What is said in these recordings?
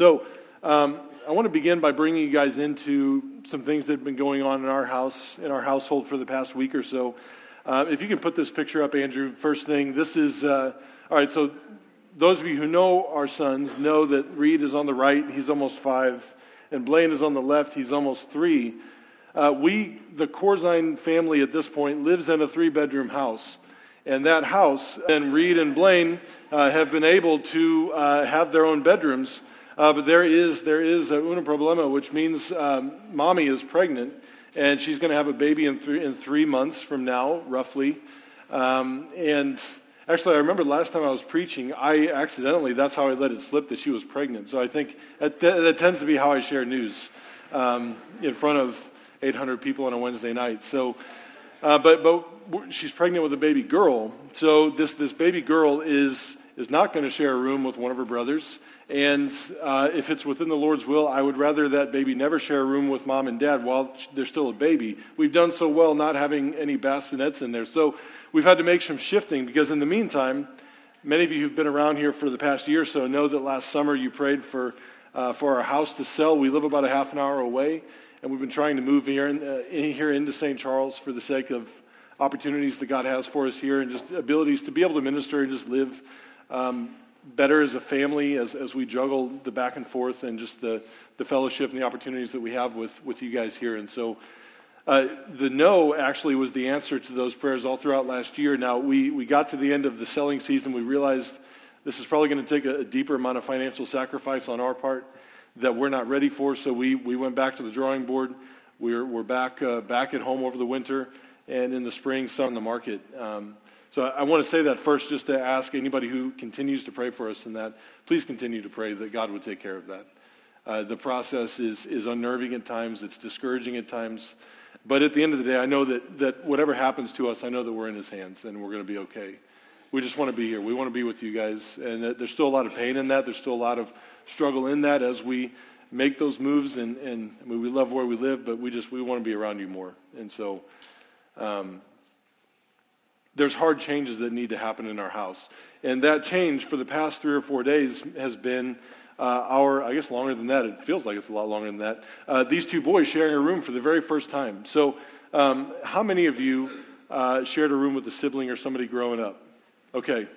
So, um, I want to begin by bringing you guys into some things that have been going on in our house, in our household for the past week or so. Uh, if you can put this picture up, Andrew, first thing, this is, uh, all right, so those of you who know our sons know that Reed is on the right, he's almost five, and Blaine is on the left, he's almost three. Uh, we, the Corzine family at this point, lives in a three bedroom house. And that house, and Reed and Blaine uh, have been able to uh, have their own bedrooms. Uh, but there is, there is a una problema, which means um, mommy is pregnant, and she's going to have a baby in three, in three months from now, roughly. Um, and actually, I remember last time I was preaching, I accidentally, that's how I let it slip that she was pregnant. So I think that, that tends to be how I share news um, in front of 800 people on a Wednesday night. So, uh, but, but she's pregnant with a baby girl. So this, this baby girl is, is not going to share a room with one of her brothers. And uh, if it's within the Lord's will, I would rather that baby never share a room with mom and dad while they're still a baby. We've done so well not having any bassinets in there. So we've had to make some shifting because in the meantime, many of you who've been around here for the past year or so know that last summer you prayed for, uh, for our house to sell. We live about a half an hour away, and we've been trying to move here, in, uh, in here into St. Charles for the sake of opportunities that God has for us here and just abilities to be able to minister and just live um, better as a family as, as we juggle the back and forth and just the, the fellowship and the opportunities that we have with, with you guys here. And so uh, the no actually was the answer to those prayers all throughout last year. Now, we, we got to the end of the selling season. We realized this is probably going to take a, a deeper amount of financial sacrifice on our part that we're not ready for. So we, we went back to the drawing board. We're, we're back, uh, back at home over the winter and in the spring, some in the market. Um, so I, want to say that first just to ask anybody who continues to pray for us in that, please continue to pray that God would take care of that. Uh, the process is, is unnerving at times, it's discouraging at times. But at the end of the day, I know that, that whatever happens to us, I know that we're in His hands and we're going to be okay. We just want to be here. We want to be with you guys. And there's still a lot of pain in that. There's still a lot of struggle in that as we make those moves. And, and I mean, we love where we live, but we just we want to be around you more. And so um, there's hard changes that need to happen in our house. And that change for the past three or four days has been uh, our, I guess longer than that, it feels like it's a lot longer than that, uh, these two boys sharing a room for the very first time. So, um, how many of you uh, shared a room with a sibling or somebody growing up? Okay.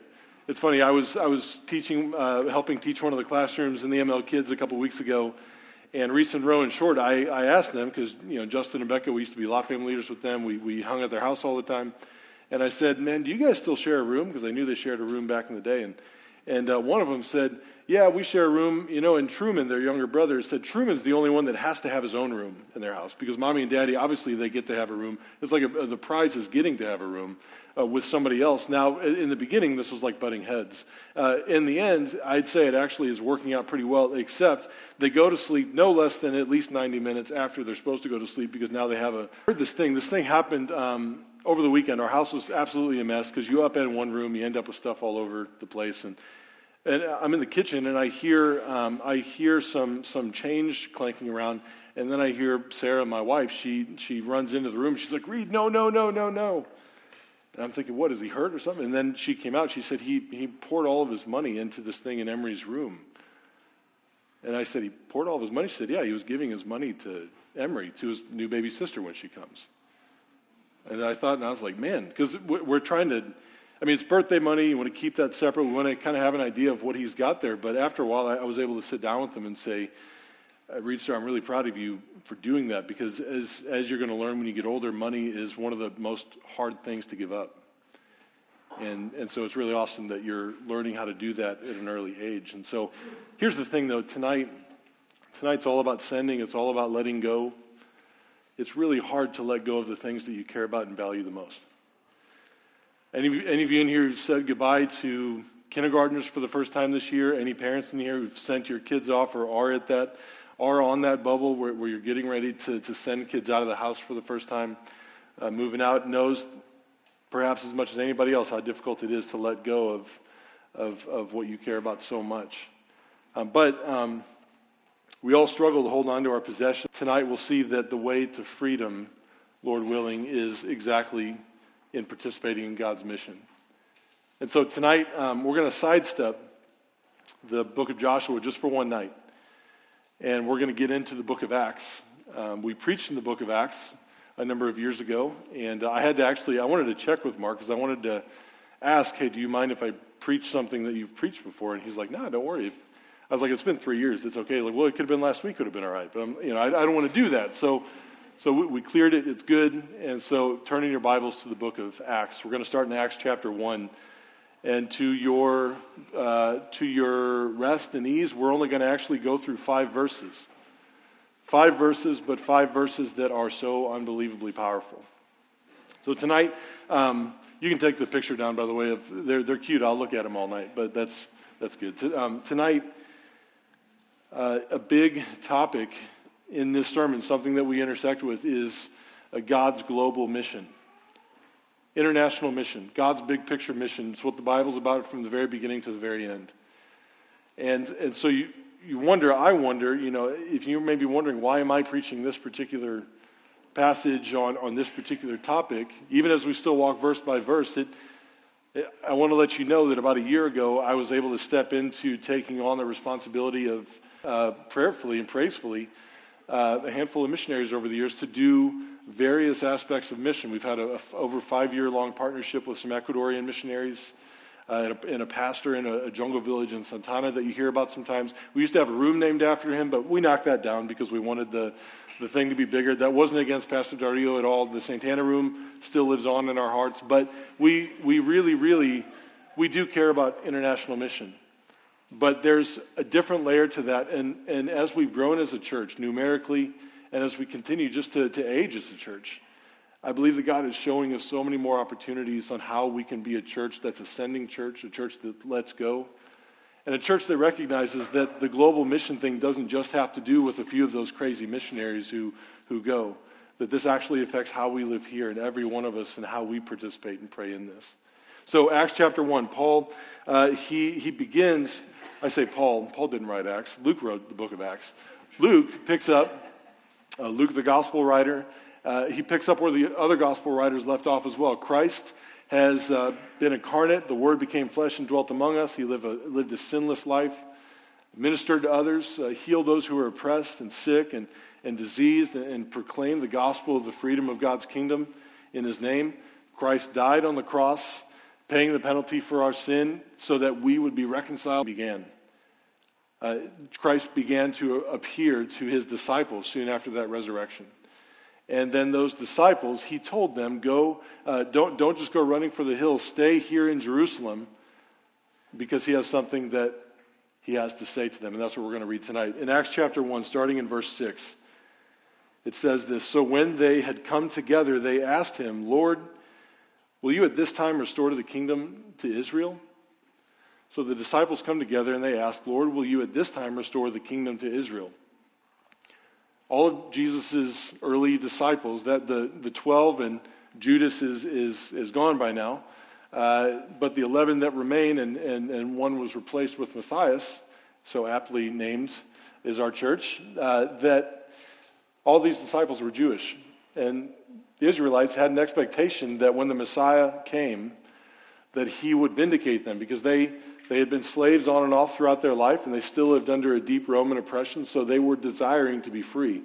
It's funny, I was, I was teaching, uh, helping teach one of the classrooms in the ML Kids a couple weeks ago, and Reese and Rowan Short, I, I asked them, because, you know, Justin and Becca, we used to be law family leaders with them. We, we hung at their house all the time. And I said, man, do you guys still share a room? Because I knew they shared a room back in the day. And, and uh, one of them said, yeah, we share a room. You know, and Truman, their younger brother, said Truman's the only one that has to have his own room in their house because mommy and daddy, obviously, they get to have a room. It's like a, the prize is getting to have a room uh, with somebody else. Now, in the beginning, this was like butting heads. Uh, in the end, I'd say it actually is working out pretty well, except they go to sleep no less than at least 90 minutes after they're supposed to go to sleep because now they have a. I heard this thing. This thing happened. Um, over the weekend, our house was absolutely a mess because you up in one room, you end up with stuff all over the place, and and I'm in the kitchen and I hear um, I hear some some change clanking around, and then I hear Sarah, my wife, she she runs into the room. She's like, "Reed, no, no, no, no, no." And I'm thinking, what is he hurt or something? And then she came out. She said he he poured all of his money into this thing in Emery's room. And I said, he poured all of his money. She said, yeah, he was giving his money to Emery, to his new baby sister when she comes. And I thought, and I was like, man, because we're trying to, I mean, it's birthday money. You want to keep that separate. We want to kind of have an idea of what he's got there. But after a while, I was able to sit down with him and say, uh, Reed Star, I'm really proud of you for doing that because as, as you're going to learn when you get older, money is one of the most hard things to give up. And, and so it's really awesome that you're learning how to do that at an early age. And so here's the thing, though. Tonight, tonight's all about sending. It's all about letting go it's really hard to let go of the things that you care about and value the most. Any any of you in here who've said goodbye to kindergartners for the first time this year? Any parents in here who've sent your kids off or are at that, are on that bubble where, where you're getting ready to, to send kids out of the house for the first time, uh, moving out, knows perhaps as much as anybody else how difficult it is to let go of, of, of what you care about so much. Um, but um, we all struggle to hold on to our possessions. Tonight we'll see that the way to freedom, Lord willing, is exactly in participating in God's mission. And so tonight um, we're going to sidestep the book of Joshua just for one night. and we're going to get into the book of Acts. Um, we preached in the book of Acts a number of years ago, and I had to actually, I wanted to check with Mark because I wanted to ask, hey, do you mind if I preach something that you've preached before? And he's like, no, nah, don't worry. I was like, it's been three years. It's okay. Like, well, it could have been last week. Could have been all right. But I'm, you know, I, I don't want to do that. So, so we, we, cleared it. It's good. And so, turning your Bibles to the book of Acts. We're going to start in Acts chapter one. And to your uh, to your rest and ease, we're only going to actually go through five verses. Five verses, but five verses that are so unbelievably powerful. So tonight, um, you can take the picture down. By the way, of they're they're cute. I'll look at them all night. But that's that's good. Um, tonight uh, a big topic in this sermon, something that we intersect with, is God's global mission. International mission, God's big picture mission. It's what the Bible's about from the very beginning to the very end. And, and so you, you wonder, I wonder, you know, if you may be wondering, why am I preaching this particular passage on, on this particular topic, even as we still walk verse by verse, it, it, I want to let you know that about a year ago, I was able to step into taking on the responsibility of uh, prayerfully and praisefully uh, a handful of missionaries over the years to do various aspects of mission. We've had a, a over five year long partnership with some Ecuadorian missionaries. Uh, and, a, and, a, pastor in a, a, jungle village in Santana that you hear about sometimes. We used to have a room named after him, but we knocked that down because we wanted the, the thing to be bigger. That wasn't against Pastor Dario at all. The Santana room still lives on in our hearts, but we, we really, really, we do care about international mission. But there's a different layer to that. And, and as we've grown as a church, numerically, and as we continue just to, to age as a church, I believe that God is showing us so many more opportunities on how we can be a church that's ascending church, a church that lets go, and a church that recognizes that the global mission thing doesn't just have to do with a few of those crazy missionaries who, who go, that this actually affects how we live here and every one of us and how we participate and pray in this. So, Acts chapter 1, Paul, uh, he, he begins I say Paul. Paul didn't write Acts. Luke wrote the book of Acts. Luke picks up, uh, Luke, the gospel writer, uh, he picks up where the other gospel writers left off as well. Christ has uh, been incarnate. The Word became flesh and dwelt among us. He lived a, lived a sinless life, ministered to others, uh, healed those who were oppressed and sick and, and diseased, and, and proclaimed the gospel of the freedom of God's kingdom in his name. Christ died on the cross paying the penalty for our sin so that we would be reconciled began. Uh, Christ began to appear to his disciples soon after that resurrection. And then those disciples, he told them, go, uh, don't, don't just go running for the hills, stay here in Jerusalem because he has something that he has to say to them. And that's what we're going to read tonight. In Acts chapter 1, starting in verse 6, it says this So when they had come together, they asked him, Lord, Will you at this time restore to the kingdom to Israel? So the disciples come together and they ask, Lord, will you at this time restore the kingdom to Israel? All of Jesus' early disciples, that the, the 12 and Judas is, is, is gone by now, uh, but the 11 that remain, and, and, and one was replaced with Matthias, so aptly named is our church, uh, that all these disciples were Jewish. And the Israelites had an expectation that when the Messiah came, that he would vindicate them because they, they had been slaves on and off throughout their life and they still lived under a deep Roman oppression, so they were desiring to be free.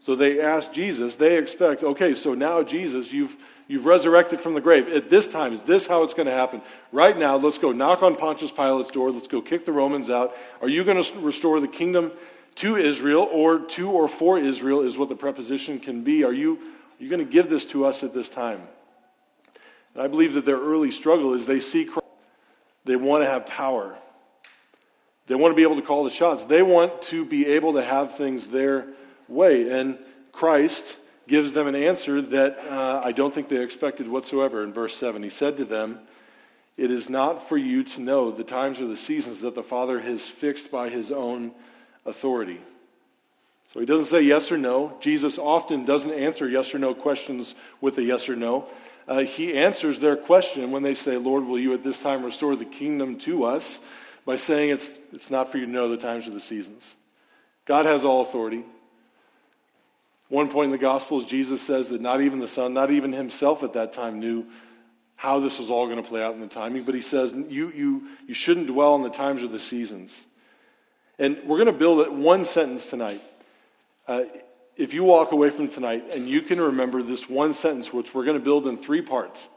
So they asked Jesus, they expect, okay, so now Jesus, you've, you've resurrected from the grave. At this time, is this how it's going to happen? Right now, let's go knock on Pontius Pilate's door. Let's go kick the Romans out. Are you going to restore the kingdom to Israel or to or for Israel, is what the preposition can be? Are you, you're going to give this to us at this time. And I believe that their early struggle is they see Christ. They want to have power. They want to be able to call the shots. They want to be able to have things their way. And Christ gives them an answer that uh, I don't think they expected whatsoever in verse 7. He said to them, It is not for you to know the times or the seasons that the Father has fixed by his own authority. So he doesn't say yes or no. Jesus often doesn't answer yes or no questions with a yes or no. Uh, he answers their question when they say, Lord, will you at this time restore the kingdom to us? By saying it's, it's not for you to know the times or the seasons. God has all authority. One point in the Gospels, Jesus says that not even the Son, not even himself at that time knew how this was all going to play out in the timing. But he says, you, you, you shouldn't dwell on the times or the seasons. And we're going to build one sentence tonight. Uh, if you walk away from tonight and you can remember this one sentence, which we're going to build in three parts,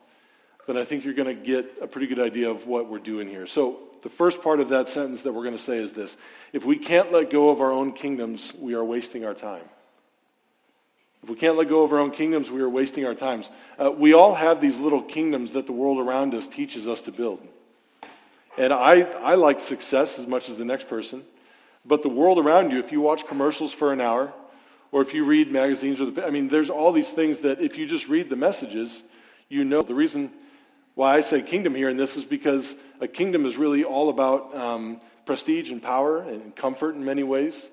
then I think you're going to get a pretty good idea of what we're doing here. So, the first part of that sentence that we're going to say is this If we can't let go of our own kingdoms, we are wasting our time. If we can't let go of our own kingdoms, we are wasting our times. Uh, we all have these little kingdoms that the world around us teaches us to build. And I, I like success as much as the next person. But the world around you, if you watch commercials for an hour, or if you read magazines, or the, I mean, there's all these things that if you just read the messages, you know. The reason why I say kingdom here in this is because a kingdom is really all about um, prestige and power and comfort in many ways.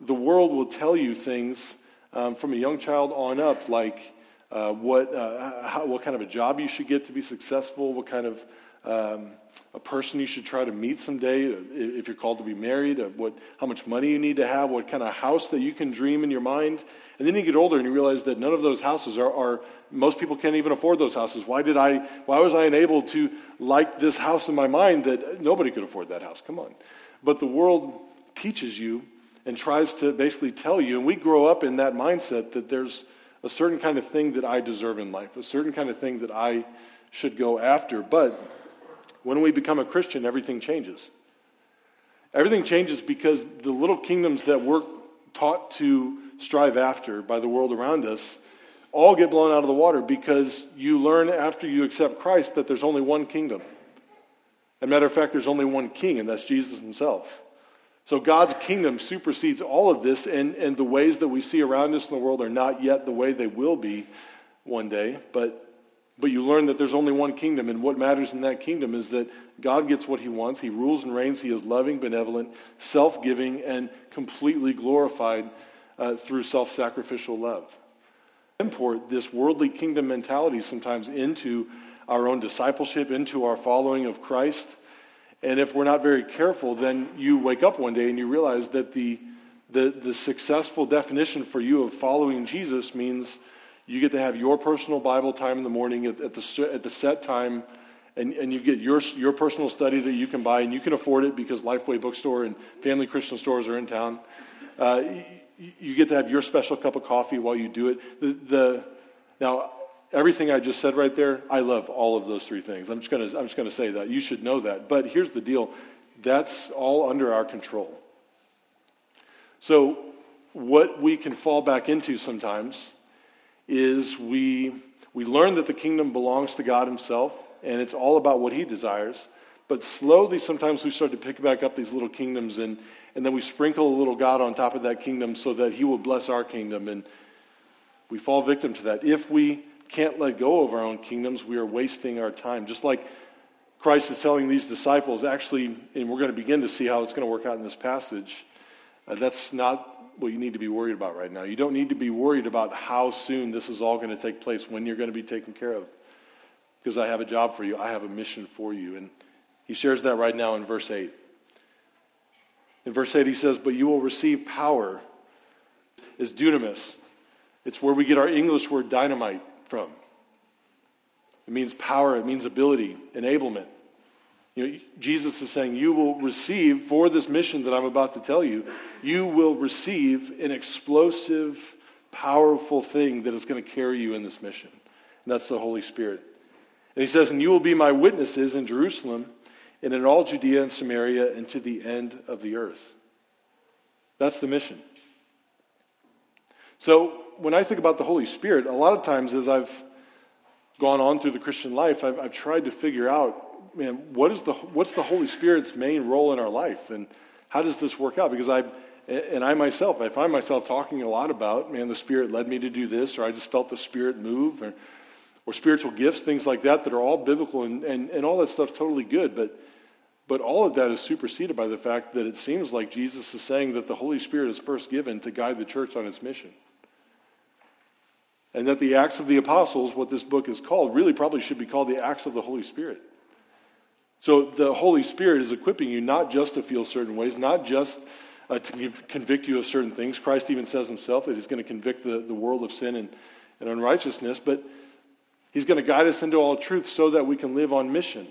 The world will tell you things um, from a young child on up, like uh, what, uh, how, what kind of a job you should get to be successful, what kind of um, a person you should try to meet someday uh, if you're called to be married, uh, what, how much money you need to have, what kind of house that you can dream in your mind. And then you get older and you realize that none of those houses are, are most people can't even afford those houses. Why did I, why was I unable to like this house in my mind that nobody could afford that house? Come on. But the world teaches you and tries to basically tell you, and we grow up in that mindset that there's a certain kind of thing that I deserve in life, a certain kind of thing that I should go after. But when we become a Christian, everything changes. Everything changes because the little kingdoms that we're taught to strive after by the world around us all get blown out of the water because you learn after you accept Christ that there's only one kingdom. As a matter of fact, there's only one king, and that's Jesus himself. So God's kingdom supersedes all of this, and, and the ways that we see around us in the world are not yet the way they will be one day. But but you learn that there's only one kingdom, and what matters in that kingdom is that God gets what he wants. He rules and reigns. He is loving, benevolent, self giving, and completely glorified uh, through self sacrificial love. Import this worldly kingdom mentality sometimes into our own discipleship, into our following of Christ. And if we're not very careful, then you wake up one day and you realize that the, the, the successful definition for you of following Jesus means you get to have your personal Bible time in the morning at, at, the, at the set time, and, and you get your, your personal study that you can buy, and you can afford it because Lifeway Bookstore and Family Christian Stores are in town. Uh, you, get to have your special cup of coffee while you do it. The, the, now, everything I just said right there, I love all of those three things. I'm just going to say that. You should know that. But here's the deal that's all under our control. So, what we can fall back into sometimes is we, we learn that the kingdom belongs to God Himself, and it's all about what He desires. But slowly, sometimes we start to pick back up these little kingdoms, and, and then we sprinkle a little God on top of that kingdom so that He will bless our kingdom. And we fall victim to that. If we can't let go of our own kingdoms, we are wasting our time. Just like Christ is telling these disciples, actually, and we're going to begin to see how it's going to work out in this passage, uh, that's not what you need to be worried about right now. You don't need to be worried about how soon this is all going to take place, when you're going to be taken care of. Because I have a job for you, I have a mission for you. And he shares that right now in verse 8. In verse 8, he says, But you will receive power. Is dunamis. It's where we get our English word dynamite from. It means power, it means ability, enablement. You know, Jesus is saying, You will receive, for this mission that I'm about to tell you, you will receive an explosive, powerful thing that is going to carry you in this mission. And that's the Holy Spirit. And he says, And you will be my witnesses in Jerusalem and in all Judea and Samaria and to the end of the earth. That's the mission. So when I think about the Holy Spirit, a lot of times as I've gone on through the Christian life, I've, I've tried to figure out man, what is the, what's the Holy Spirit's main role in our life? And how does this work out? Because I, and I myself, I find myself talking a lot about, man, the Spirit led me to do this, or I just felt the Spirit move, or, or spiritual gifts, things like that, that are all biblical, and, and, and all that stuff's totally good. But, but all of that is superseded by the fact that it seems like Jesus is saying that the Holy Spirit is first given to guide the church on its mission. And that the Acts of the Apostles, what this book is called, really probably should be called the Acts of the Holy Spirit. So the Holy Spirit is equipping you not just to feel certain ways, not just uh, to convict you of certain things. Christ even says himself that he's going to convict the, the world of sin and, and unrighteousness, but he's going to guide us into all truth so that we can live on mission.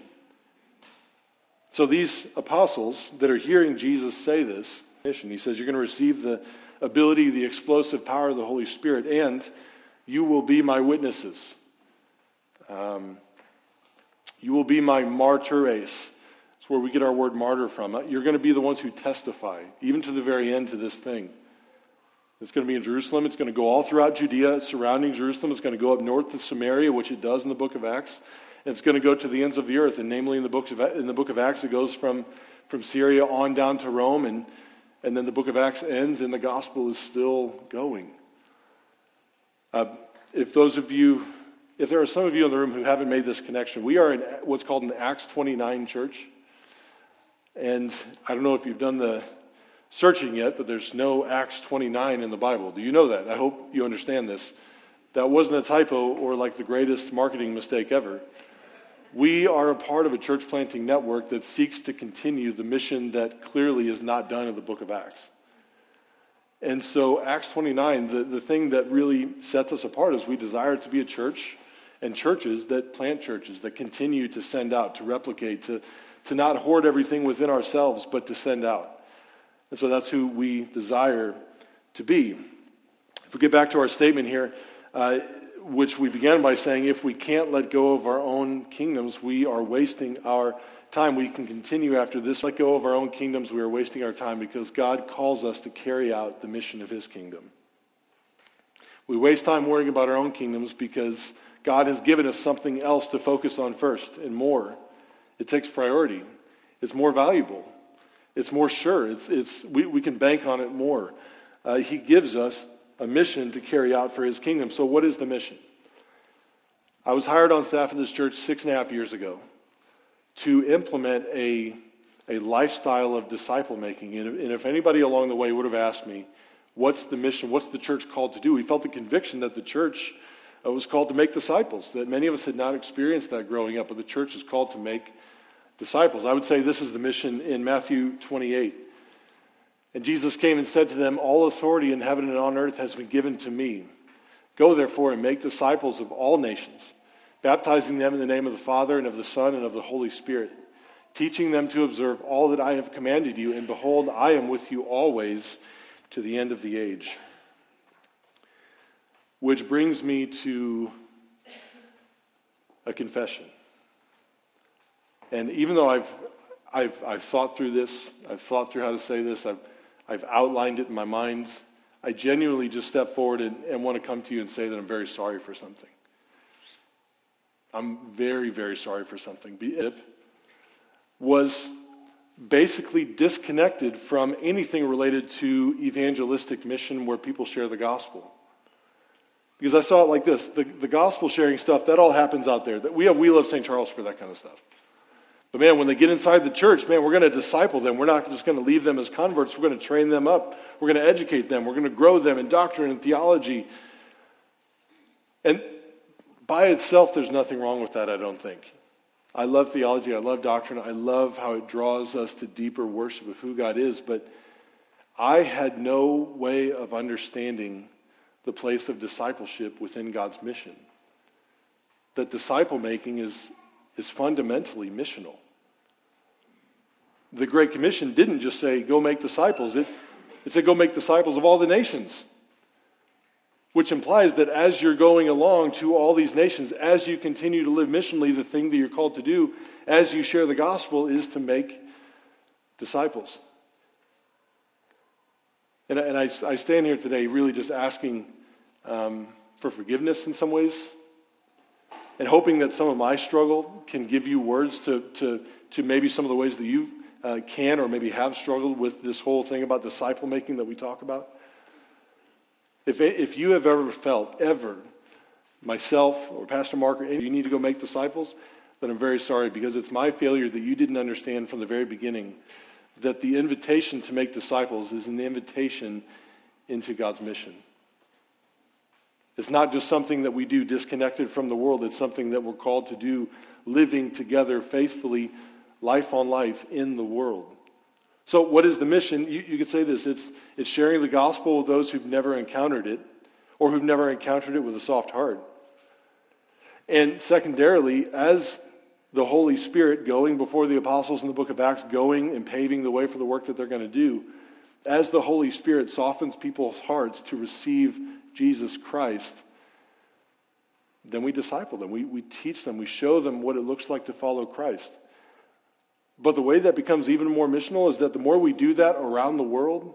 So these apostles that are hearing Jesus say this, mission, he says, You're going to receive the ability, the explosive power of the Holy Spirit, and you will be my witnesses. Um, you will be my martyres. That's where we get our word martyr from. You're going to be the ones who testify, even to the very end, to this thing. It's going to be in Jerusalem. It's going to go all throughout Judea, surrounding Jerusalem. It's going to go up north to Samaria, which it does in the book of Acts. It's going to go to the ends of the earth. And namely, in the, books of, in the book of Acts, it goes from, from Syria on down to Rome. And, and then the book of Acts ends, and the gospel is still going. Uh, if those of you, if there are some of you in the room who haven't made this connection, we are in what's called an Acts 29 church. And I don't know if you've done the searching yet, but there's no Acts 29 in the Bible. Do you know that? I hope you understand this. That wasn't a typo or like the greatest marketing mistake ever. We are a part of a church planting network that seeks to continue the mission that clearly is not done in the book of Acts. And so, Acts 29, the, the thing that really sets us apart is we desire to be a church and churches that plant churches, that continue to send out, to replicate, to, to not hoard everything within ourselves, but to send out. And so that's who we desire to be. If we get back to our statement here, uh, which we began by saying if we can't let go of our own kingdoms, we are wasting our time. We can continue after this. Let go of our own kingdoms, we are wasting our time because God calls us to carry out the mission of His kingdom. We waste time worrying about our own kingdoms because God has given us something else to focus on first and more. It takes priority, it's more valuable. It's more sure. It's, it's, we, we can bank on it more. Uh, he gives us a mission to carry out for his kingdom. So, what is the mission? I was hired on staff in this church six and a half years ago to implement a, a lifestyle of disciple making. And, and if anybody along the way would have asked me, what's the mission? What's the church called to do? We felt the conviction that the church uh, was called to make disciples, that many of us had not experienced that growing up, but the church is called to make disciples. I would say this is the mission in Matthew 28. And Jesus came and said to them, All authority in heaven and on earth has been given to me. Go therefore and make disciples of all nations, baptizing them in the name of the Father and of the Son and of the Holy Spirit, teaching them to observe all that I have commanded you. And behold, I am with you always to the end of the age. Which brings me to a confession. And even though I've, I've, I've thought through this, I've thought through how to say this, I've, I've outlined it in my mind, I genuinely just step forward and, and want to come to you and say that I'm very sorry for something. I'm very, very sorry for something. It was basically disconnected from anything related to evangelistic mission where people share the gospel. Because I saw it like this the, the gospel sharing stuff, that all happens out there. That We have We Love St. Charles for that kind of stuff. But man, when they get inside the church, man, we're going to disciple them. We're not just going to leave them as converts. We're going to train them up. We're going to educate them. We're going to grow them in doctrine and theology. And by itself, there's nothing wrong with that, I don't think. I love theology. I love doctrine. I love how it draws us to deeper worship of who God is. But I had no way of understanding the place of discipleship within God's mission. That disciple making is, is fundamentally missional the Great Commission didn't just say, go make disciples. It, it said, go make disciples of all the nations. Which implies that as you're going along to all these nations, as you continue to live missionally, the thing that you're called to do as you share the gospel is to make disciples. And, I, I stand here today really just asking um, for forgiveness in some ways and hoping that some of my struggle can give you words to, to, to maybe some of the ways that you've uh, can or maybe have struggled with this whole thing about disciple making that we talk about, if, if you have ever felt, ever, myself or Pastor Mark, or you need to go make disciples, then I'm very sorry because it's my failure that you didn't understand from the very beginning that the invitation to make disciples is an invitation into God's mission. It's not just something that we do disconnected from the world, it's something that we're called to do living together faithfully life on life in the world. So, what is the mission? You, you could say this it's, it's sharing the gospel with those who've never encountered it or who've never encountered it with a soft heart. And secondarily, as the Holy Spirit going before the apostles in the book of Acts, going and paving the way for the work that they're going to do, as the Holy Spirit softens people's hearts to receive Jesus Christ, then we disciple them. We, we teach them. We show them what it looks like to follow Christ. But the way that becomes even more missional is that the more we do that around the world,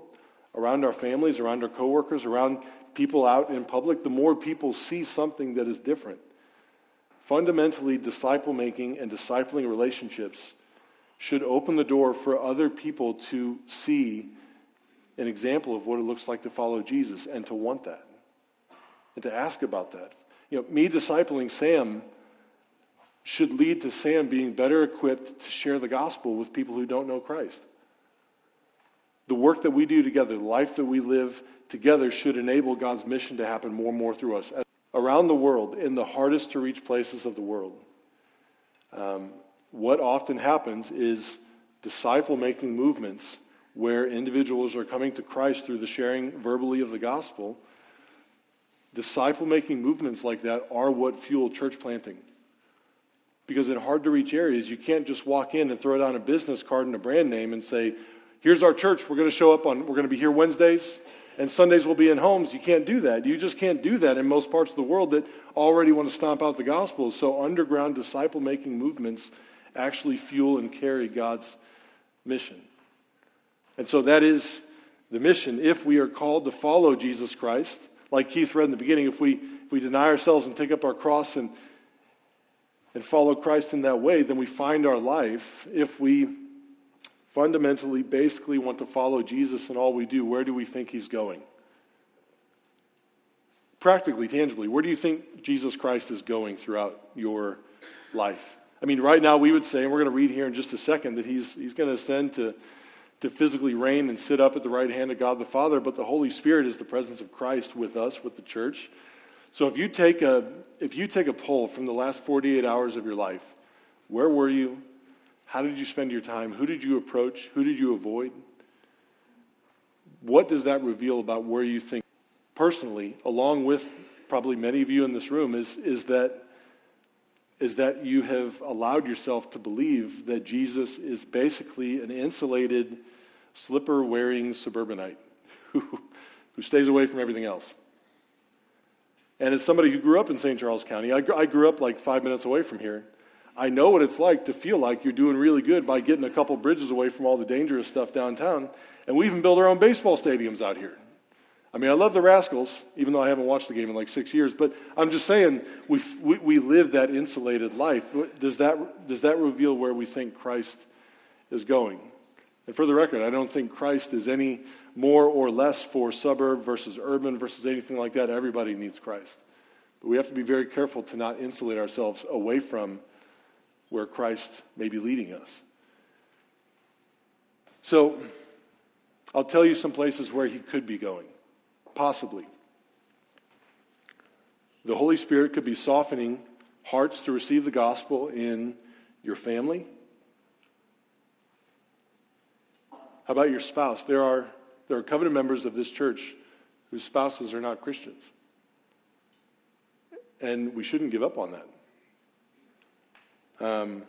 around our families, around our coworkers, around people out in public, the more people see something that is different. Fundamentally, disciple making and discipling relationships should open the door for other people to see an example of what it looks like to follow Jesus and to want that and to ask about that. You know, me discipling Sam should lead to Sam being better equipped to share the gospel with people who don't know Christ. The work that we do together, the life that we live together, should enable God's mission to happen more and more through us. Around the world, in the hardest to reach places of the world, um, what often happens is disciple making movements where individuals are coming to Christ through the sharing verbally of the gospel. Disciple making movements like that are what fuel church planting. Because in hard to reach areas, you can't just walk in and throw down a business card and a brand name and say, Here's our church. We're going to show up on, we're going to be here Wednesdays, and Sundays We'll be in homes. You can't do that. You just can't do that in most parts of the world that already want to stomp out the gospel. So, underground disciple making movements actually fuel and carry God's mission. And so, that is the mission. If we are called to follow Jesus Christ, like Keith read in the beginning, if we, if we deny ourselves and take up our cross and, and follow Christ in that way, then we find our life. If we fundamentally, basically want to follow Jesus in all we do, where do we think he's going? Practically, tangibly, where do you think Jesus Christ is going throughout your life? I mean, right now we would say, and we're going to read here in just a second, that he's, he's going to ascend to, to physically reign and sit up at the right hand of God the Father, but the Holy Spirit is the presence of Christ with us, with the church. So if you take a, if you take a poll from the last 48 hours of your life, where were you? How did you spend your time? Who did you approach? Who did you avoid? What does that reveal about where you think personally, along with probably many of you in this room, is, is, that, is that you have allowed yourself to believe that Jesus is basically an insulated, slipper wearing suburbanite who, who stays away from everything else. And as somebody who grew up in St. Charles County, I, I grew up like five minutes away from here. I know what it's like to feel like you're doing really good by getting a couple bridges away from all the dangerous stuff downtown. And we even build our own baseball stadiums out here. I mean, I love the Rascals, even though I haven't watched the game in like six years. But I'm just saying, we, we, we live that insulated life. Does that, does that reveal where we think Christ is going? And for the record, I don't think Christ is any more or less for suburb versus urban versus anything like that. Everybody needs Christ. But we have to be very careful to not insulate ourselves away from where Christ may be leading us. So, I'll tell you some places where he could be going, possibly. The Holy Spirit could be softening hearts to receive the gospel in your family. How about your spouse? There are, there are covenant members of this church whose spouses are not Christians. And we shouldn't give up on that. Um,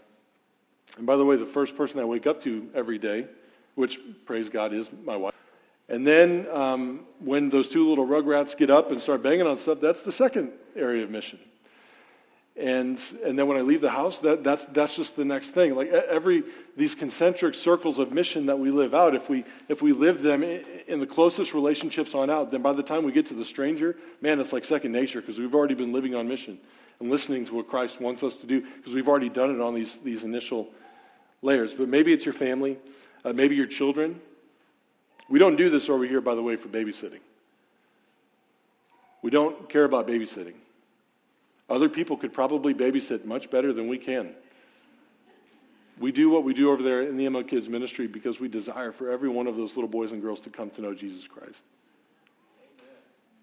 and by the way, the first person I wake up to every day, which, praise God, is my wife. And then um, when those two little rugrats get up and start banging on stuff, that's the second area of mission. And, and then when I leave the house, that, that's, that's just the next thing. Like every, these concentric circles of mission that we live out, if we, if we live them in the closest relationships on out, then by the time we get to the stranger, man, it's like second nature because we've already been living on mission and listening to what Christ wants us to do because we've already done it on these, these initial layers. But maybe it's your family, uh, maybe your children. We don't do this over here, by the way, for babysitting. We don't care about babysitting. Other people could probably babysit much better than we can. We do what we do over there in the Emma Kids ministry because we desire for every one of those little boys and girls to come to know Jesus Christ.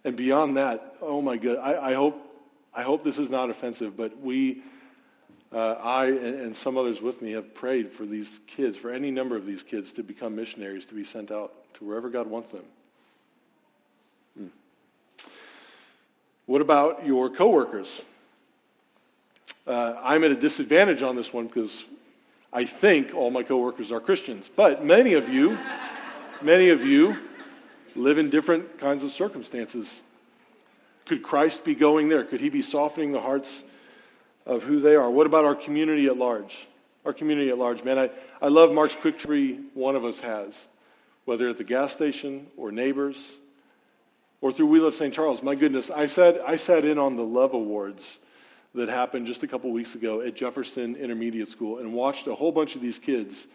And beyond that, oh my God, I, I hope I hope this is not offensive, but we, uh, I and, and some others with me, have prayed for these kids, for any number of these kids to become missionaries, to be sent out to wherever God wants them. Hmm. What about your coworkers? Uh, I'm at a disadvantage on this one because I think all my coworkers are Christians. But many of you, many of you live in different kinds of circumstances. Could Christ be going there? Could he be softening the hearts of who they are? What about our community at large? Our community at large, man. I, I love Mark's quick tree one of us has, whether at the gas station or neighbors or through We Love St. Charles. My goodness, I sat, I sat in on the Love Awards that happened just a couple weeks ago at Jefferson Intermediate School and watched a whole bunch of these kids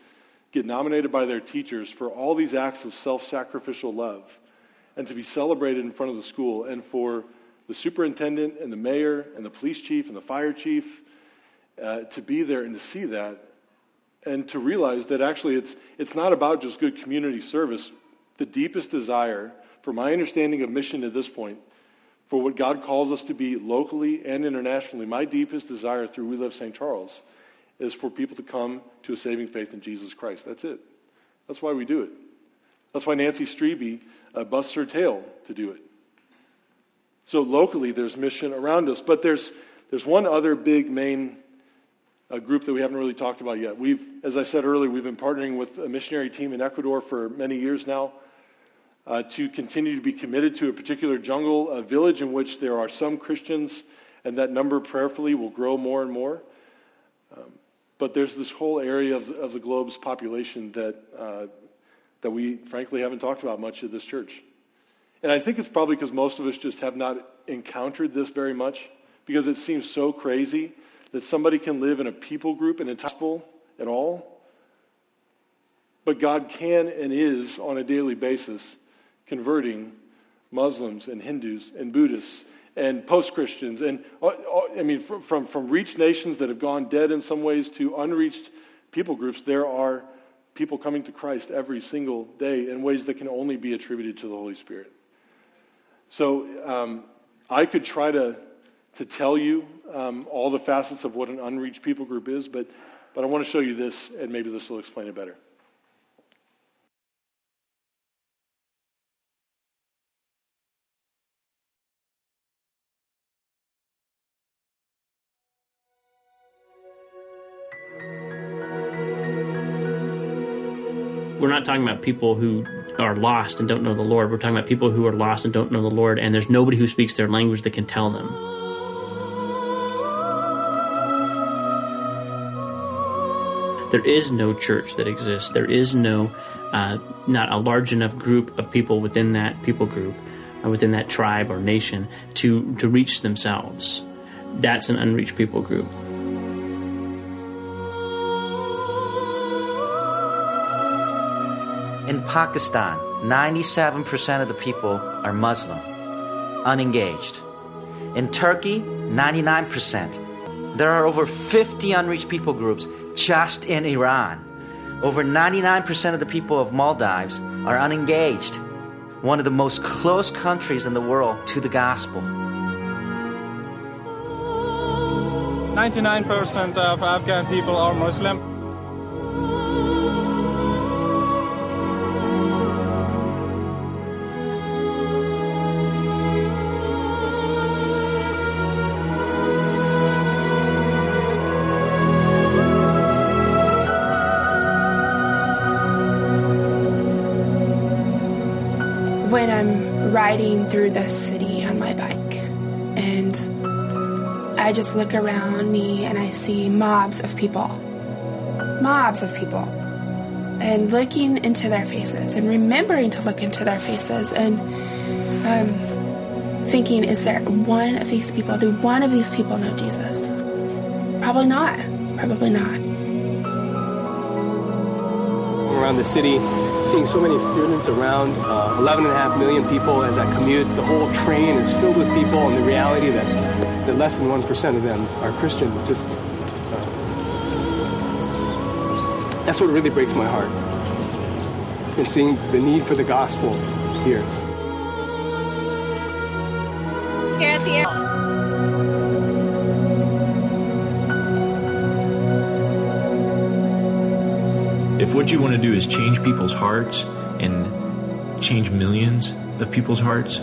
get nominated by their teachers for all these acts of self sacrificial love and to be celebrated in front of the school and for the superintendent and the mayor and the police chief and the fire chief uh, to be there and to see that and to realize that actually it's, it's not about just good community service. The deepest desire, for my understanding of mission at this point, for what God calls us to be locally and internationally, my deepest desire through We Love St. Charles is for people to come to a saving faith in Jesus Christ. That's it. That's why we do it. That's why Nancy Strebe uh, busts her tail to do it. So locally, there's mission around us. But there's, there's one other big main uh, group that we haven't really talked about yet. We've, as I said earlier, we've been partnering with a missionary team in Ecuador for many years now uh, to continue to be committed to a particular jungle a village in which there are some Christians, and that number prayerfully will grow more and more. Um, but there's this whole area of, of the globe's population that, uh, that we frankly haven't talked about much at this church. And I think it's probably because most of us just have not encountered this very much because it seems so crazy that somebody can live in a people group and a gospel at all. But God can and is on a daily basis converting Muslims and Hindus and Buddhists and post Christians and uh, uh, I mean from, from, from reached nations that have gone dead in some ways to unreached people groups, there are people coming to Christ every single day in ways that can only be attributed to the Holy Spirit. So um, I could try to, to tell you um, all the facets of what an unreached people group is, but, but I want to show you this, and maybe this will explain it better. We're not talking about people who are lost and don't know the Lord. We're talking about people who are lost and don't know the Lord, and there's nobody who speaks their language that can tell them. There is no church that exists. There is no, uh, not a large enough group of people within that people group, uh, within that tribe or nation, to to reach themselves. That's an unreached people group. In Pakistan, 97% of the people are Muslim, unengaged. In Turkey, 99%. There are over 50 unreached people groups just in Iran. Over 99% of the people of Maldives are unengaged, one of the most closed countries in the world to the gospel. 99% of Afghan people are Muslim. Riding through the city on my bike. And I just look around me and I see mobs of people. Mobs of people. And looking into their faces and remembering to look into their faces and um, thinking, is there one of these people? Do one of these people know Jesus? Probably not. Probably not. Around the city, seeing so many students around, uh, 11 and a half million people as I commute. The whole train is filled with people, and the reality that, that less than 1% of them are Christian just. Uh, that's what really breaks my heart. And seeing the need for the gospel here. Here at the airport. What you want to do is change people's hearts and change millions of people's hearts,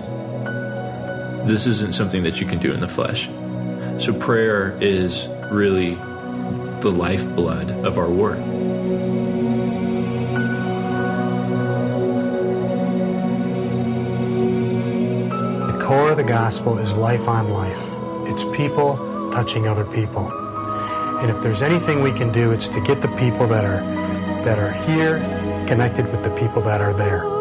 this isn't something that you can do in the flesh. So prayer is really the lifeblood of our work. The core of the gospel is life on life. It's people touching other people. And if there's anything we can do, it's to get the people that are that are here connected with the people that are there.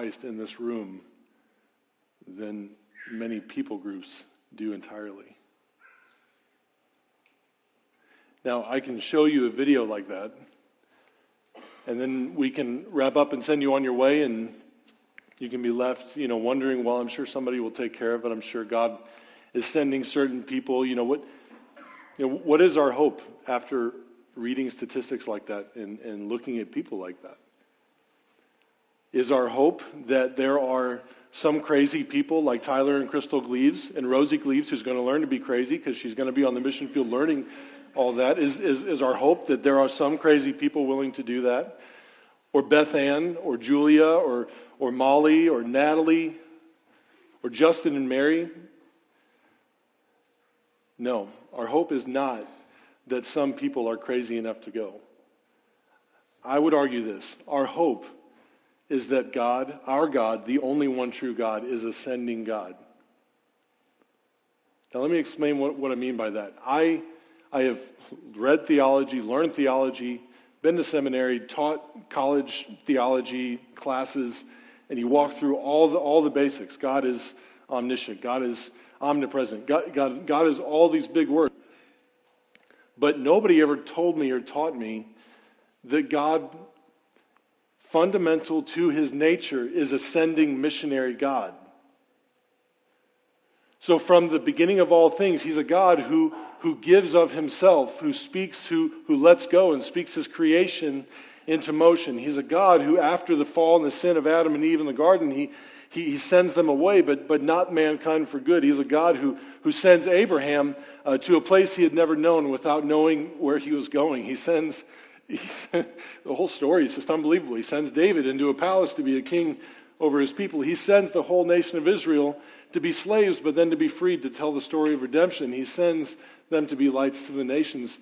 Christ in this room than many people groups do entirely. Now, I can show you a video like that, and then we can wrap up and send you on your way, and you can be left, you know, wondering, well, I'm sure somebody will take care of it. I'm sure God is sending certain people. You know, what, you know, what is our hope after reading statistics like that and, and looking at people like that? Is our hope that there are some crazy people like Tyler and Crystal Gleaves and Rosie Gleaves who's going to learn to be crazy because she's going to be on the mission field learning all that? Is, is, is our hope that there are some crazy people willing to do that? Or Beth Ann or Julia or, or Molly or Natalie or Justin and Mary? No, our hope is not that some people are crazy enough to go. I would argue this our hope is that God, our God, the only one true God, is a sending God. Now, let me explain what, what I mean by that. I, I have read theology, learned theology, been to seminary, taught college theology classes, and you walk through all the, all the basics. God is omniscient, God is omnipresent, God, God, God is all these big words. But nobody ever told me or taught me that God fundamental to his nature is a sending missionary God. So, from the beginning of all things, he's a God who, who gives of himself, who speaks, who, who lets go and speaks his creation into motion. He's a God who, after the fall and the sin of Adam and Eve in the garden, he, he, he sends them away, but, but not mankind for good. He's a God who, who sends Abraham uh, to a place he had never known without knowing where he was going. He sends the whole story is just unbelievable. He sends David into a palace to be a king over his people. He sends the whole nation of Israel to be slaves, but then to be freed to tell the story of redemption. He sends them to be lights to the nations.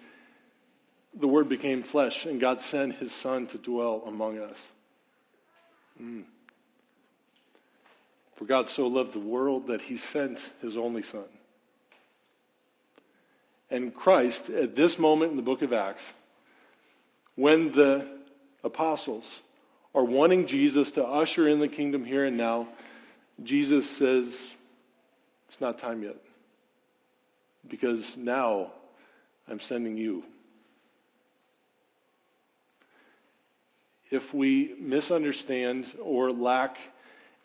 The word became flesh, and God sent his son to dwell among us. Mm. For God so loved the world that he sent his only son. And Christ, at this moment in the book of Acts, when the apostles are wanting Jesus to usher in the kingdom here and now, Jesus says, It's not time yet. Because now I'm sending you. If we misunderstand or lack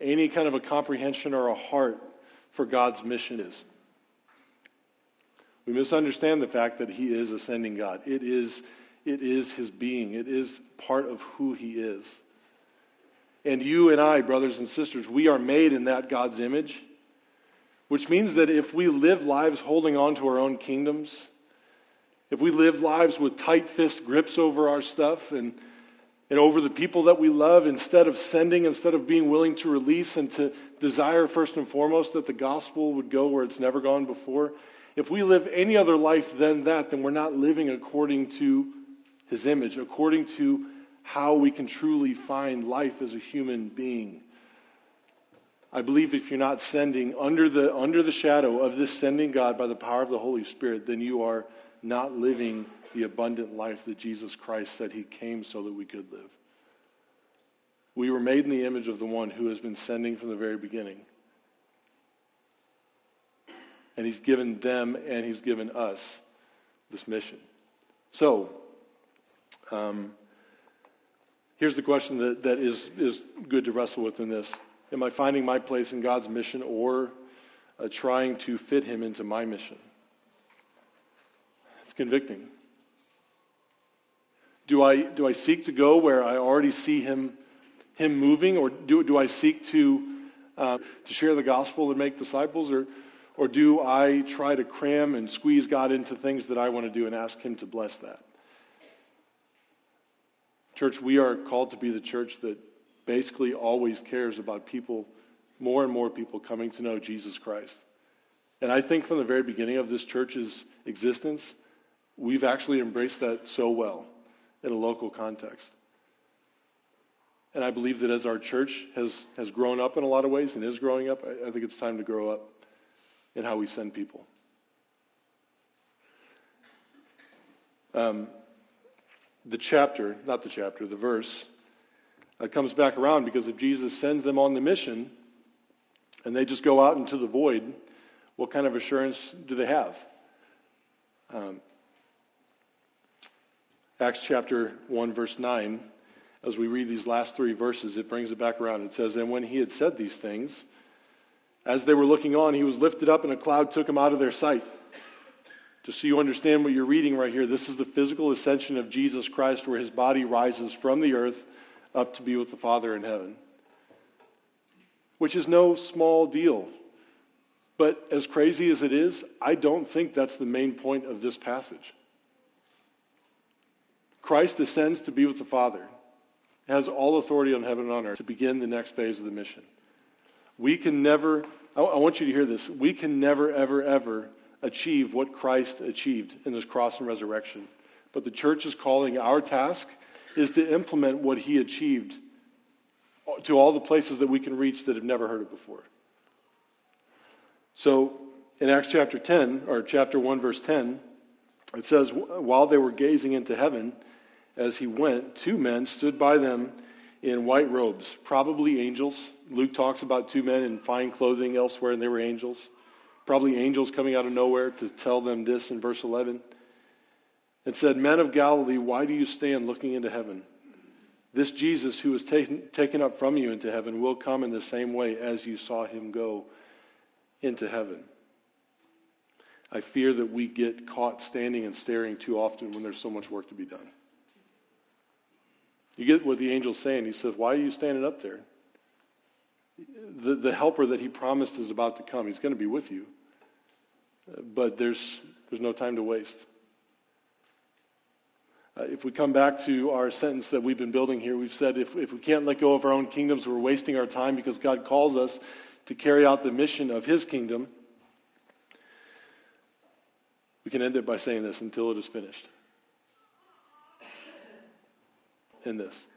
any kind of a comprehension or a heart for God's mission is, we misunderstand the fact that He is a sending God. It is it is his being, it is part of who he is. And you and I, brothers and sisters, we are made in that God's image, which means that if we live lives holding on to our own kingdoms, if we live lives with tight fist grips over our stuff and, and over the people that we love, instead of sending, instead of being willing to release and to desire first and foremost that the gospel would go where it's never gone before, if we live any other life than that, then we're not living according to his image, according to how we can truly find life as a human being. I believe if you're not sending under the, under the shadow of this sending God by the power of the Holy Spirit, then you are not living the abundant life that Jesus Christ said he came so that we could live. We were made in the image of the one who has been sending from the very beginning. And he's given them and he's given us this mission. So, um, here's the question that, that is, is good to wrestle with in this Am I finding my place in God's mission or uh, trying to fit him into my mission? It's convicting. Do I, do I seek to go where I already see him, him moving, or do, do I seek to, uh, to share the gospel and make disciples, or, or do I try to cram and squeeze God into things that I want to do and ask him to bless that? Church, we are called to be the church that basically always cares about people, more and more people coming to know Jesus Christ. And I think from the very beginning of this church's existence, we've actually embraced that so well in a local context. And I believe that as our church has, has grown up in a lot of ways and is growing up, I, I think it's time to grow up in how we send people. Um, the chapter, not the chapter, the verse, uh, comes back around because if Jesus sends them on the mission and they just go out into the void, what kind of assurance do they have? Um, Acts chapter 1, verse 9, as we read these last three verses, it brings it back around. It says, And when he had said these things, as they were looking on, he was lifted up, and a cloud took him out of their sight. Just so you understand what you're reading right here, this is the physical ascension of Jesus Christ, where his body rises from the earth up to be with the Father in heaven, which is no small deal. But as crazy as it is, I don't think that's the main point of this passage. Christ ascends to be with the Father, has all authority on heaven and on earth to begin the next phase of the mission. We can never, I want you to hear this, we can never, ever, ever achieve what Christ achieved in his cross and resurrection. But the church is calling our task is to implement what he achieved to all the places that we can reach that have never heard it before. So in Acts chapter 10, or chapter 1, verse 10, it says, While they were gazing into heaven as he went, two men stood by them in white robes, probably angels. Luke talks about two men in fine clothing elsewhere, and they were angels. Probably angels coming out of nowhere to tell them this in verse 11. and said, Men of Galilee, why do you stand looking into heaven? This Jesus who was taken, taken up from you into heaven will come in the same way as you saw him go into heaven. I fear that we get caught standing and staring too often when there's so much work to be done. You get what the angel's saying. He says, Why are you standing up there? The, the helper that he promised is about to come. He's going to be with you. But there's, there's no time to waste. Uh, if we come back to our sentence that we've been building here, we've said if, if we can't let go of our own kingdoms, we're wasting our time because God calls us to carry out the mission of His kingdom. We can end it by saying this until it is finished. In this.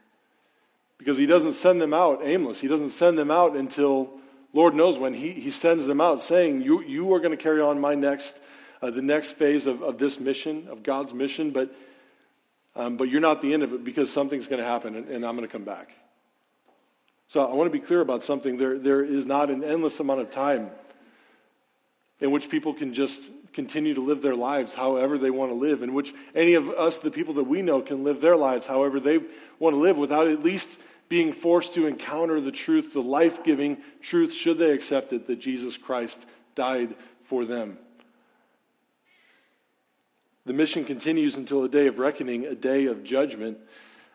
Because He doesn't send them out aimless, He doesn't send them out until Lord knows when. He, he sends them out saying, You, you are going to carry on my next, uh, the next phase of, of this mission, of God's mission, but um, but you're not the end of it because something's going to happen and, and I'm going to come back. So I want to be clear about something. There, there is not an endless amount of time in which people can just continue to live their lives however they want to live, in which any of us, the people that we know, can live their lives however they want to live without at least being forced to encounter the truth, the life giving truth, should they accept it, that Jesus Christ died for them. The mission continues until a day of reckoning, a day of judgment.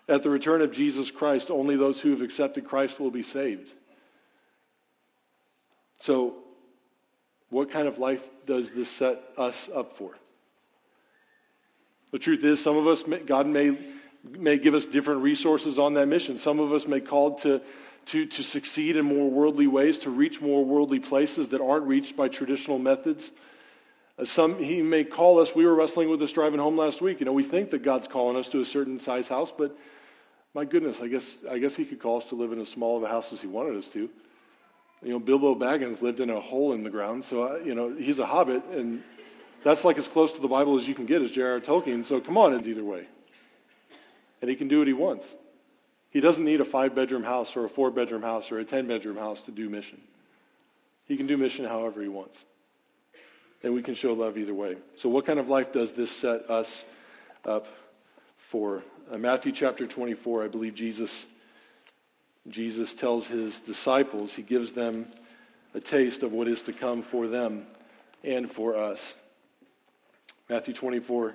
At the return of Jesus Christ, only those who have accepted Christ will be saved. So, what kind of life does this set us up for? The truth is, some of us, God may, may give us different resources on that mission. Some of us may called to, to, to succeed in more worldly ways, to reach more worldly places that aren't reached by traditional methods. Uh, some he may call us. We were wrestling with this driving home last week. You know, we think that God's calling us to a certain size house, but my goodness, I guess I guess he could call us to live in as small of a house as he wanted us to. You know, Bilbo Baggins lived in a hole in the ground, so I, you know he's a hobbit, and that's like as close to the Bible as you can get as J.R.R. Tolkien. So come on, it's either way, and he can do what he wants. He doesn't need a five bedroom house or a four bedroom house or a 10 bedroom house to do mission. He can do mission however he wants. And we can show love either way. So, what kind of life does this set us up for? Uh, Matthew chapter 24, I believe Jesus, Jesus tells his disciples, he gives them a taste of what is to come for them and for us. Matthew 24.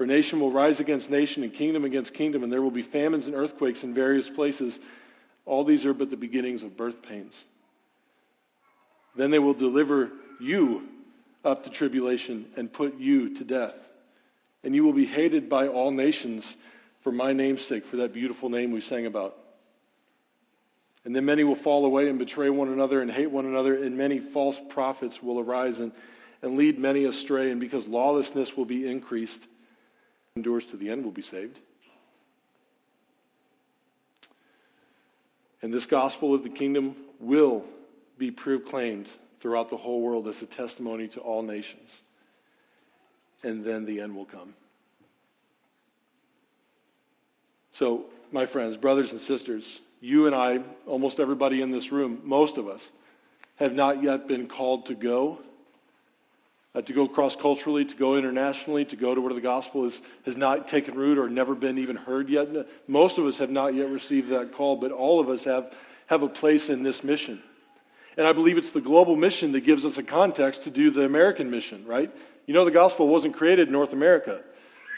For nation will rise against nation, and kingdom against kingdom, and there will be famines and earthquakes in various places. All these are but the beginnings of birth pains. Then they will deliver you up to tribulation and put you to death. And you will be hated by all nations for my name's sake, for that beautiful name we sang about. And then many will fall away and betray one another and hate one another, and many false prophets will arise and, and lead many astray. And because lawlessness will be increased, endures to the end will be saved. And this gospel of the kingdom will be proclaimed throughout the whole world as a testimony to all nations. And then the end will come. So, my friends, brothers and sisters, you and I, almost everybody in this room, most of us, have not yet been called to go, uh, to go cross culturally, to go internationally, to go to where the gospel is, has not taken root or never been even heard yet. Most of us have not yet received that call, but all of us have, have a place in this mission. And I believe it's the global mission that gives us a context to do the American mission, right? You know, the gospel wasn't created in North America.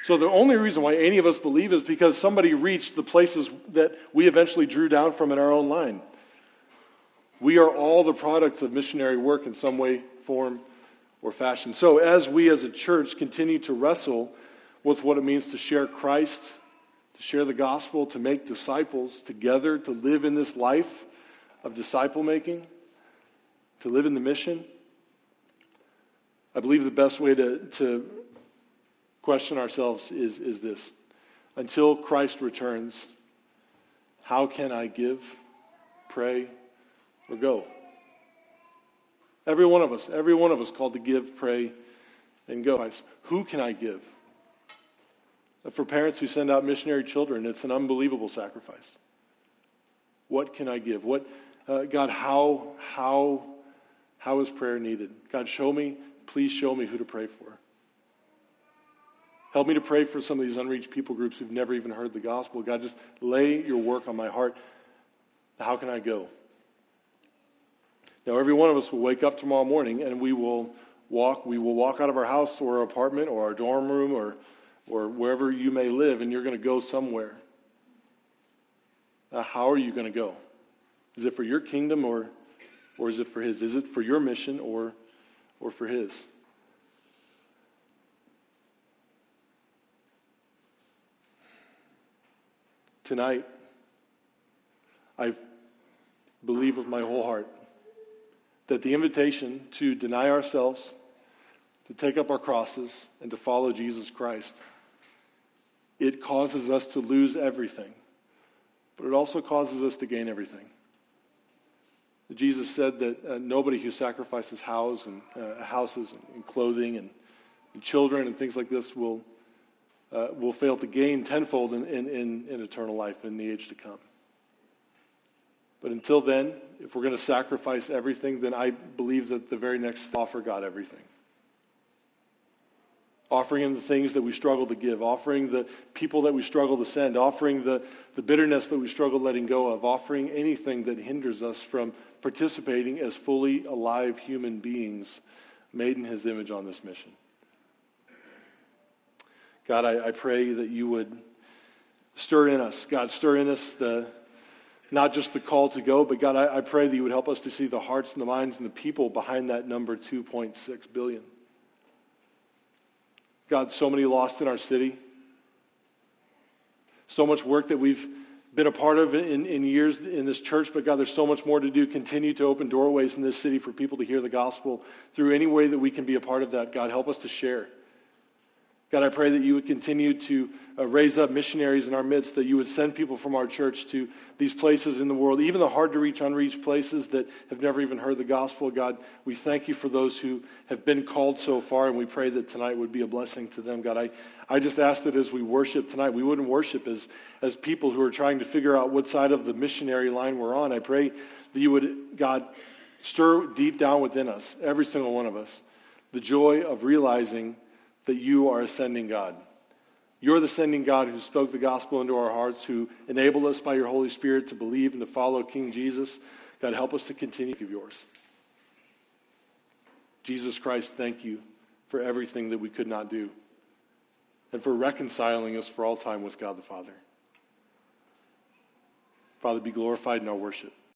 So the only reason why any of us believe is because somebody reached the places that we eventually drew down from in our own line. We are all the products of missionary work in some way, form, or fashion. So as we as a church continue to wrestle with what it means to share Christ, to share the gospel, to make disciples together, to live in this life of disciple making, to live in the mission, I believe the best way to, to question ourselves is, is this Until Christ returns, how can I give, pray, or go? Every one of us, every one of us called to give, pray, and go. Who can I give? For parents who send out missionary children, it's an unbelievable sacrifice. What can I give? What, uh, God, how, how how is prayer needed? God, show me, please show me who to pray for. Help me to pray for some of these unreached people groups who've never even heard the gospel. God, just lay your work on my heart. How can I go? Now, every one of us will wake up tomorrow morning and we will walk. We will walk out of our house or our apartment or our dorm room or, or wherever you may live, and you're going to go somewhere. Now, how are you going to go? Is it for your kingdom or or is it for His? Is it for your mission or, or for His? Tonight, I believe with my whole heart that the invitation to deny ourselves, to take up our crosses, and to follow Jesus Christ, it causes us to lose everything, but it also causes us to gain everything. Jesus said that uh, nobody who sacrifices house and, uh, houses and clothing and, and, children and things like this will, uh, will fail to gain tenfold in, in, in, in eternal life in the age to come. But until then, if we're going to sacrifice everything, then I believe that the very next offer God everything offering him the things that we struggle to give, offering the people that we struggle to send, offering the, the bitterness that we struggle letting go of, offering anything that hinders us from participating as fully alive human beings made in his image on this mission. God, I, I pray that you would stir in us. God, stir in us the not just the call to go, but God, I, I pray that you would help us to see the hearts and the minds and the people behind that number 2.6 billion. God, so many lost in our city. So much work that we've been a part of in, in years in this church, but God, there's so much more to do. Continue to open doorways in this city for people to hear the gospel through any way that we can be a part of that. God, help us to share. God, I pray that you would continue to uh, raise up missionaries in our midst, that you would send people from our church to these places in the world, even the hard to reach, unreached places that have never even heard the gospel. God, we thank you for those who have been called so far, and we pray that tonight would be a blessing to them. God, I, I just ask that as we worship tonight, we wouldn't worship as, as people who are trying to figure out what side of the missionary line we're on. I pray that you would, God, stir deep down within us, every single one of us, the joy of realizing that you are a sending God. You're the sending God who spoke the gospel into our hearts, who enabled us by your Holy Spirit to believe and to follow King Jesus. God, help us to continue of yours. Jesus Christ, thank you for everything that we could not do and for reconciling us for all time with God the Father. Father, be glorified in our worship.